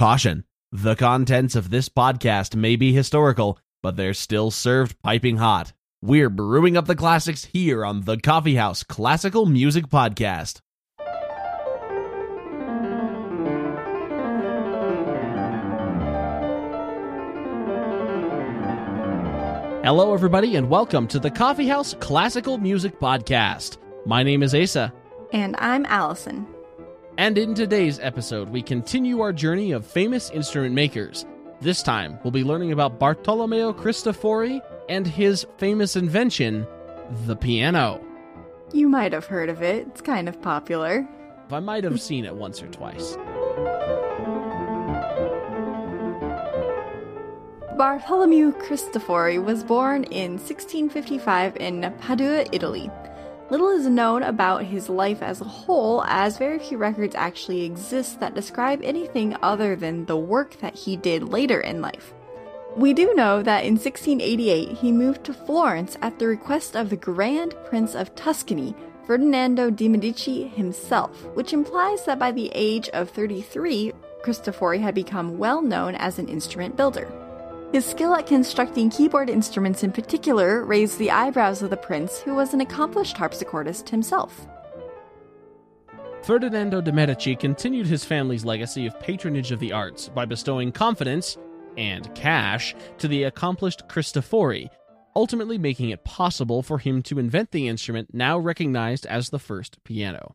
Caution the contents of this podcast may be historical, but they're still served piping hot. We're brewing up the classics here on the Coffee House Classical Music Podcast. Hello, everybody, and welcome to the Coffee House Classical Music Podcast. My name is Asa. And I'm Allison. And in today's episode, we continue our journey of famous instrument makers. This time, we'll be learning about Bartolomeo Cristofori and his famous invention, the piano. You might have heard of it, it's kind of popular. I might have seen it once or twice. Bartholomew Cristofori was born in 1655 in Padua, Italy. Little is known about his life as a whole, as very few records actually exist that describe anything other than the work that he did later in life. We do know that in 1688 he moved to Florence at the request of the Grand Prince of Tuscany, Ferdinando de' Medici himself, which implies that by the age of 33, Cristofori had become well known as an instrument builder. His skill at constructing keyboard instruments in particular raised the eyebrows of the prince, who was an accomplished harpsichordist himself. Ferdinando de' Medici continued his family's legacy of patronage of the arts by bestowing confidence and cash to the accomplished Cristofori, ultimately making it possible for him to invent the instrument now recognized as the first piano.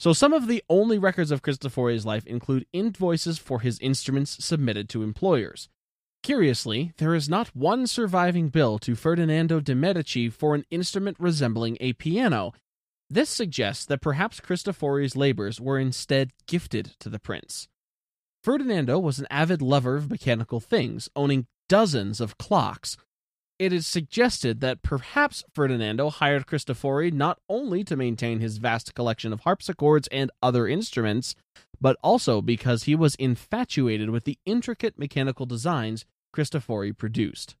So, some of the only records of Cristofori's life include invoices for his instruments submitted to employers. Curiously, there is not one surviving bill to Ferdinando de' Medici for an instrument resembling a piano. This suggests that perhaps Cristofori's labors were instead gifted to the prince. Ferdinando was an avid lover of mechanical things, owning dozens of clocks. It is suggested that perhaps Ferdinando hired Cristofori not only to maintain his vast collection of harpsichords and other instruments, but also because he was infatuated with the intricate mechanical designs Cristofori produced.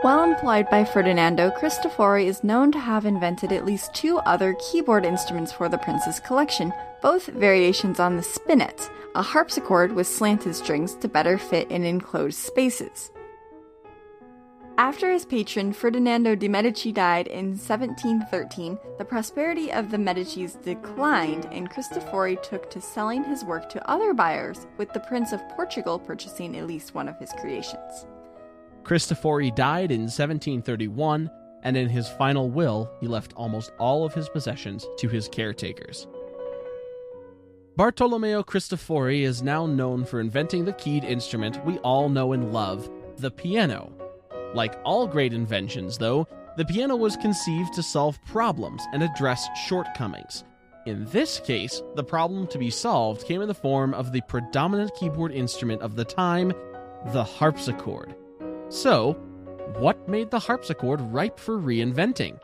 While employed by Ferdinando, Cristofori is known to have invented at least two other keyboard instruments for the prince's collection, both variations on the spinet, a harpsichord with slanted strings to better fit in enclosed spaces. After his patron Ferdinando de' Medici died in 1713, the prosperity of the Medicis declined, and Cristofori took to selling his work to other buyers, with the Prince of Portugal purchasing at least one of his creations. Cristofori died in 1731, and in his final will, he left almost all of his possessions to his caretakers. Bartolomeo Cristofori is now known for inventing the keyed instrument we all know and love, the piano like all great inventions, though, the piano was conceived to solve problems and address shortcomings. In this case, the problem to be solved came in the form of the predominant keyboard instrument of the time, the harpsichord. So, what made the harpsichord ripe for reinventing?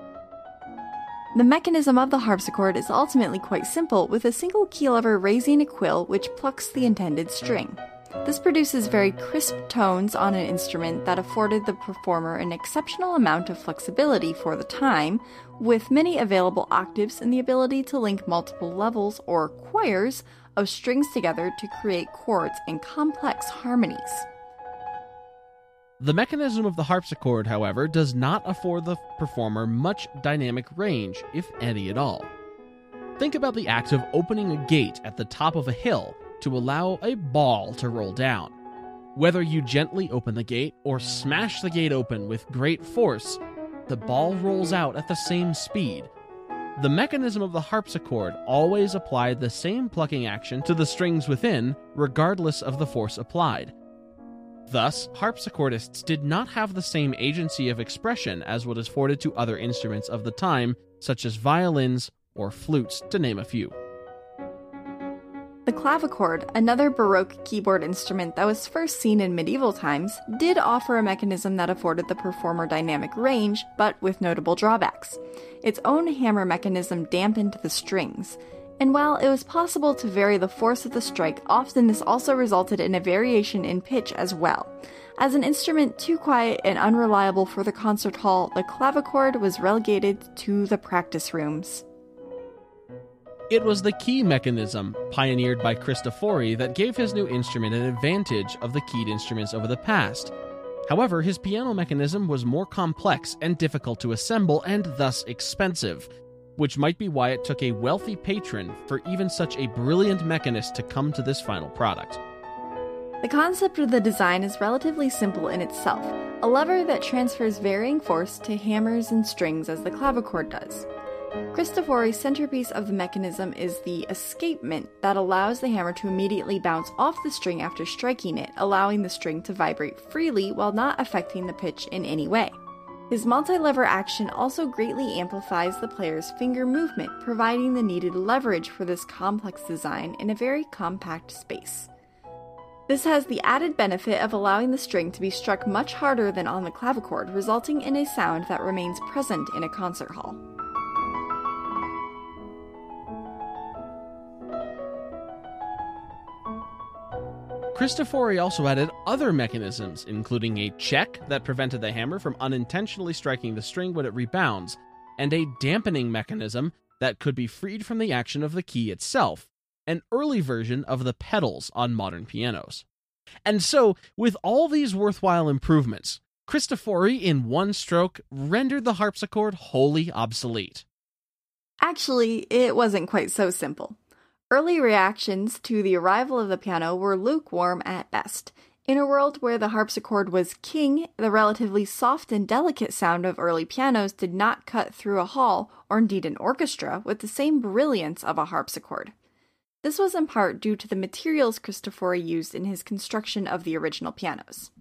The mechanism of the harpsichord is ultimately quite simple, with a single key lever raising a quill which plucks the intended string. This produces very crisp tones on an instrument that afforded the performer an exceptional amount of flexibility for the time, with many available octaves and the ability to link multiple levels or choirs of strings together to create chords and complex harmonies. The mechanism of the harpsichord, however, does not afford the performer much dynamic range, if any at all. Think about the act of opening a gate at the top of a hill to allow a ball to roll down. Whether you gently open the gate or smash the gate open with great force, the ball rolls out at the same speed. The mechanism of the harpsichord always applied the same plucking action to the strings within, regardless of the force applied. Thus, harpsichordists did not have the same agency of expression as what is afforded to other instruments of the time, such as violins or flutes, to name a few. Clavichord, another Baroque keyboard instrument that was first seen in medieval times, did offer a mechanism that afforded the performer dynamic range, but with notable drawbacks. Its own hammer mechanism dampened the strings, and while it was possible to vary the force of the strike, often this also resulted in a variation in pitch as well. As an instrument too quiet and unreliable for the concert hall, the clavichord was relegated to the practice rooms. It was the key mechanism, pioneered by Cristofori, that gave his new instrument an advantage of the keyed instruments over the past. However, his piano mechanism was more complex and difficult to assemble and thus expensive, which might be why it took a wealthy patron for even such a brilliant mechanist to come to this final product. The concept of the design is relatively simple in itself a lever that transfers varying force to hammers and strings as the clavichord does. Cristofori's centerpiece of the mechanism is the escapement that allows the hammer to immediately bounce off the string after striking it, allowing the string to vibrate freely while not affecting the pitch in any way. His multi lever action also greatly amplifies the player's finger movement, providing the needed leverage for this complex design in a very compact space. This has the added benefit of allowing the string to be struck much harder than on the clavichord, resulting in a sound that remains present in a concert hall. Cristofori also added other mechanisms, including a check that prevented the hammer from unintentionally striking the string when it rebounds, and a dampening mechanism that could be freed from the action of the key itself, an early version of the pedals on modern pianos. And so, with all these worthwhile improvements, Cristofori, in one stroke, rendered the harpsichord wholly obsolete. Actually, it wasn't quite so simple. Early reactions to the arrival of the piano were lukewarm at best. In a world where the harpsichord was king, the relatively soft and delicate sound of early pianos did not cut through a hall, or indeed an orchestra, with the same brilliance of a harpsichord. This was in part due to the materials Cristofori used in his construction of the original pianos.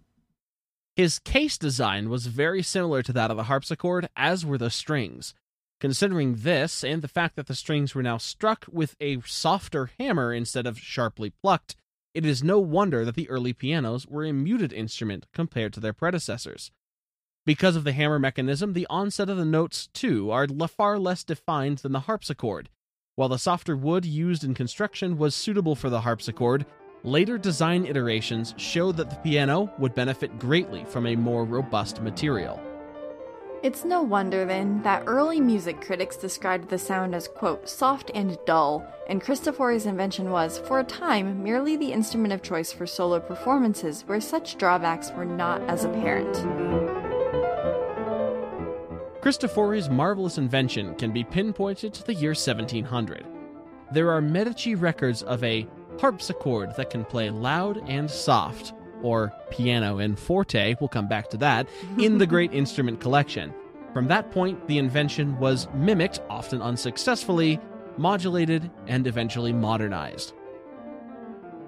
His case design was very similar to that of the harpsichord, as were the strings. Considering this, and the fact that the strings were now struck with a softer hammer instead of sharply plucked, it is no wonder that the early pianos were a muted instrument compared to their predecessors. Because of the hammer mechanism, the onset of the notes, too, are far less defined than the harpsichord, while the softer wood used in construction was suitable for the harpsichord, later design iterations showed that the piano would benefit greatly from a more robust material. It's no wonder then that early music critics described the sound as, quote, soft and dull, and Cristofori's invention was, for a time, merely the instrument of choice for solo performances where such drawbacks were not as apparent. Cristofori's marvelous invention can be pinpointed to the year 1700. There are Medici records of a harpsichord that can play loud and soft, or piano and forte, we'll come back to that, in the Great Instrument Collection. From that point, the invention was mimicked, often unsuccessfully, modulated, and eventually modernized.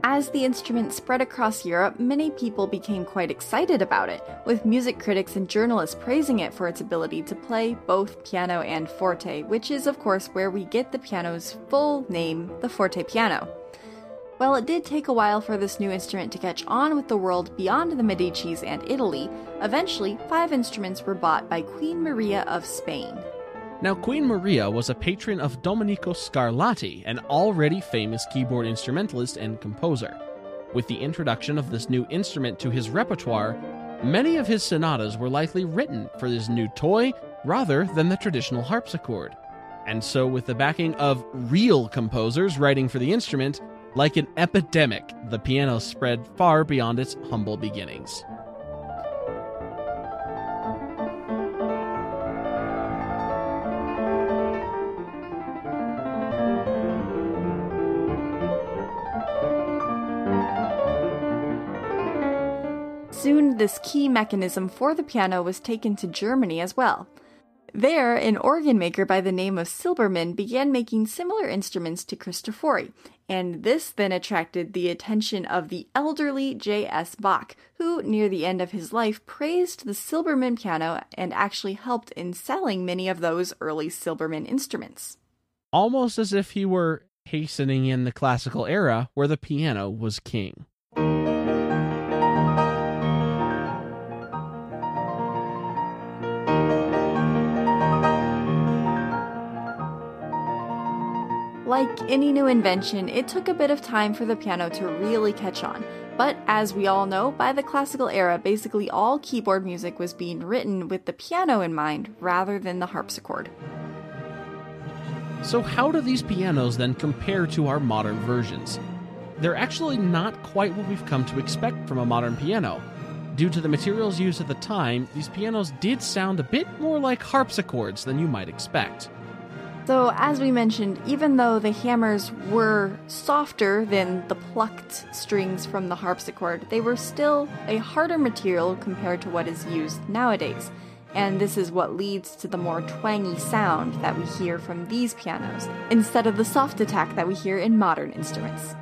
As the instrument spread across Europe, many people became quite excited about it, with music critics and journalists praising it for its ability to play both piano and forte, which is, of course, where we get the piano's full name, the forte piano. While it did take a while for this new instrument to catch on with the world beyond the Medicis and Italy, eventually five instruments were bought by Queen Maria of Spain. Now, Queen Maria was a patron of Domenico Scarlatti, an already famous keyboard instrumentalist and composer. With the introduction of this new instrument to his repertoire, many of his sonatas were likely written for this new toy rather than the traditional harpsichord. And so, with the backing of real composers writing for the instrument, like an epidemic, the piano spread far beyond its humble beginnings. Soon, this key mechanism for the piano was taken to Germany as well. There, an organ maker by the name of Silbermann began making similar instruments to Cristofori, and this then attracted the attention of the elderly J.S. Bach, who, near the end of his life, praised the Silbermann piano and actually helped in selling many of those early Silbermann instruments. Almost as if he were hastening in the classical era where the piano was king. Like any new invention, it took a bit of time for the piano to really catch on. But as we all know, by the classical era, basically all keyboard music was being written with the piano in mind rather than the harpsichord. So, how do these pianos then compare to our modern versions? They're actually not quite what we've come to expect from a modern piano. Due to the materials used at the time, these pianos did sound a bit more like harpsichords than you might expect. So, as we mentioned, even though the hammers were softer than the plucked strings from the harpsichord, they were still a harder material compared to what is used nowadays. And this is what leads to the more twangy sound that we hear from these pianos, instead of the soft attack that we hear in modern instruments.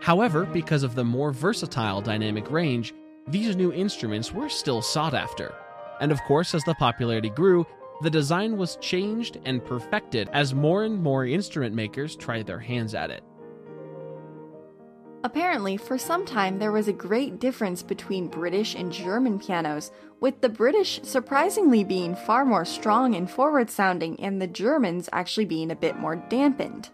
However, because of the more versatile dynamic range, these new instruments were still sought after. And of course, as the popularity grew, the design was changed and perfected as more and more instrument makers tried their hands at it. Apparently, for some time, there was a great difference between British and German pianos, with the British surprisingly being far more strong and forward sounding, and the Germans actually being a bit more dampened.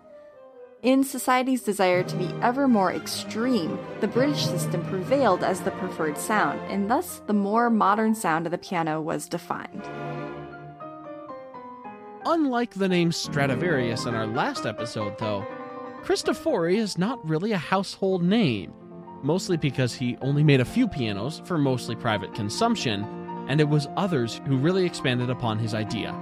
In society's desire to be ever more extreme, the British system prevailed as the preferred sound, and thus the more modern sound of the piano was defined. Unlike the name Stradivarius in our last episode, though, Cristofori is not really a household name, mostly because he only made a few pianos for mostly private consumption, and it was others who really expanded upon his idea.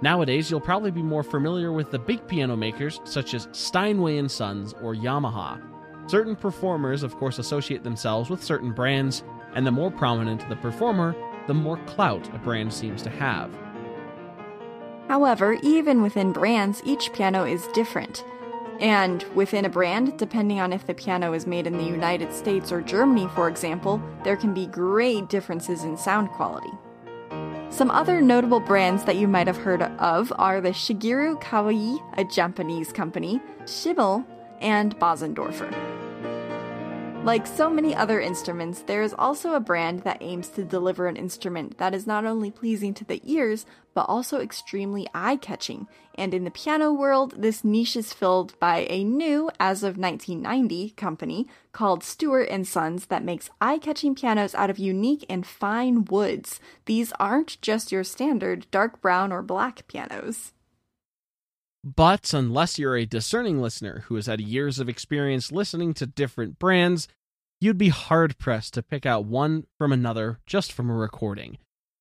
Nowadays, you'll probably be more familiar with the big piano makers such as Steinway and Sons or Yamaha. Certain performers, of course, associate themselves with certain brands, and the more prominent the performer, the more clout a brand seems to have. However, even within brands, each piano is different. And within a brand, depending on if the piano is made in the United States or Germany, for example, there can be great differences in sound quality. Some other notable brands that you might have heard of are the Shigeru Kawai, a Japanese company, Schimmel, and Bosendorfer. Like so many other instruments, there is also a brand that aims to deliver an instrument that is not only pleasing to the ears, but also extremely eye catching. And in the piano world, this niche is filled by a new, as of 1990, company called Stuart and Sons that makes eye catching pianos out of unique and fine woods. These aren't just your standard dark brown or black pianos. But unless you're a discerning listener who has had years of experience listening to different brands, you'd be hard pressed to pick out one from another just from a recording.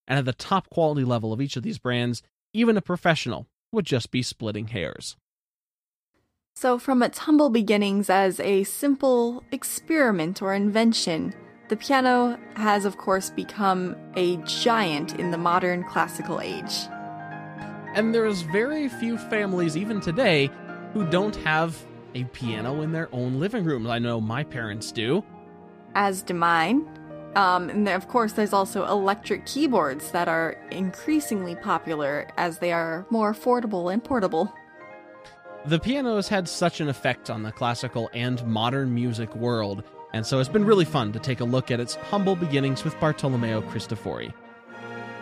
And at the top quality level of each of these brands, even a professional would just be splitting hairs. So, from its humble beginnings as a simple experiment or invention, the piano has, of course, become a giant in the modern classical age and there's very few families, even today, who don't have a piano in their own living room. I know my parents do. As do mine. Um, and of course, there's also electric keyboards that are increasingly popular as they are more affordable and portable. The piano has had such an effect on the classical and modern music world, and so it's been really fun to take a look at its humble beginnings with Bartolomeo Cristofori.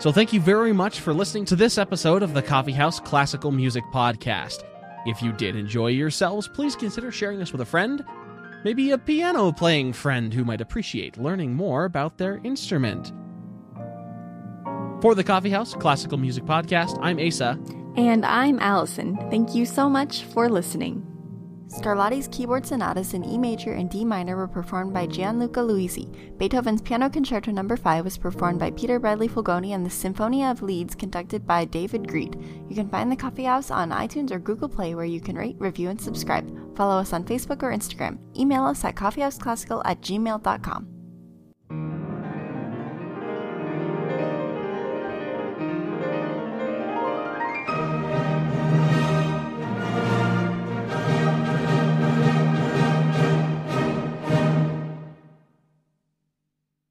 So thank you very much for listening to this episode of the Coffee House Classical Music Podcast. If you did enjoy yourselves, please consider sharing this with a friend, maybe a piano playing friend who might appreciate learning more about their instrument. For the Coffee House Classical Music Podcast, I'm Asa. And I'm Allison. Thank you so much for listening. Scarlatti's keyboard sonatas in E major and D minor were performed by Gianluca Luisi. Beethoven's Piano Concerto No. 5 was performed by Peter Bradley Fulgoni and the Sinfonia of Leeds conducted by David Greed. You can find the Coffee House on iTunes or Google Play where you can rate, review, and subscribe. Follow us on Facebook or Instagram. Email us at coffeehouseclassical at gmail.com.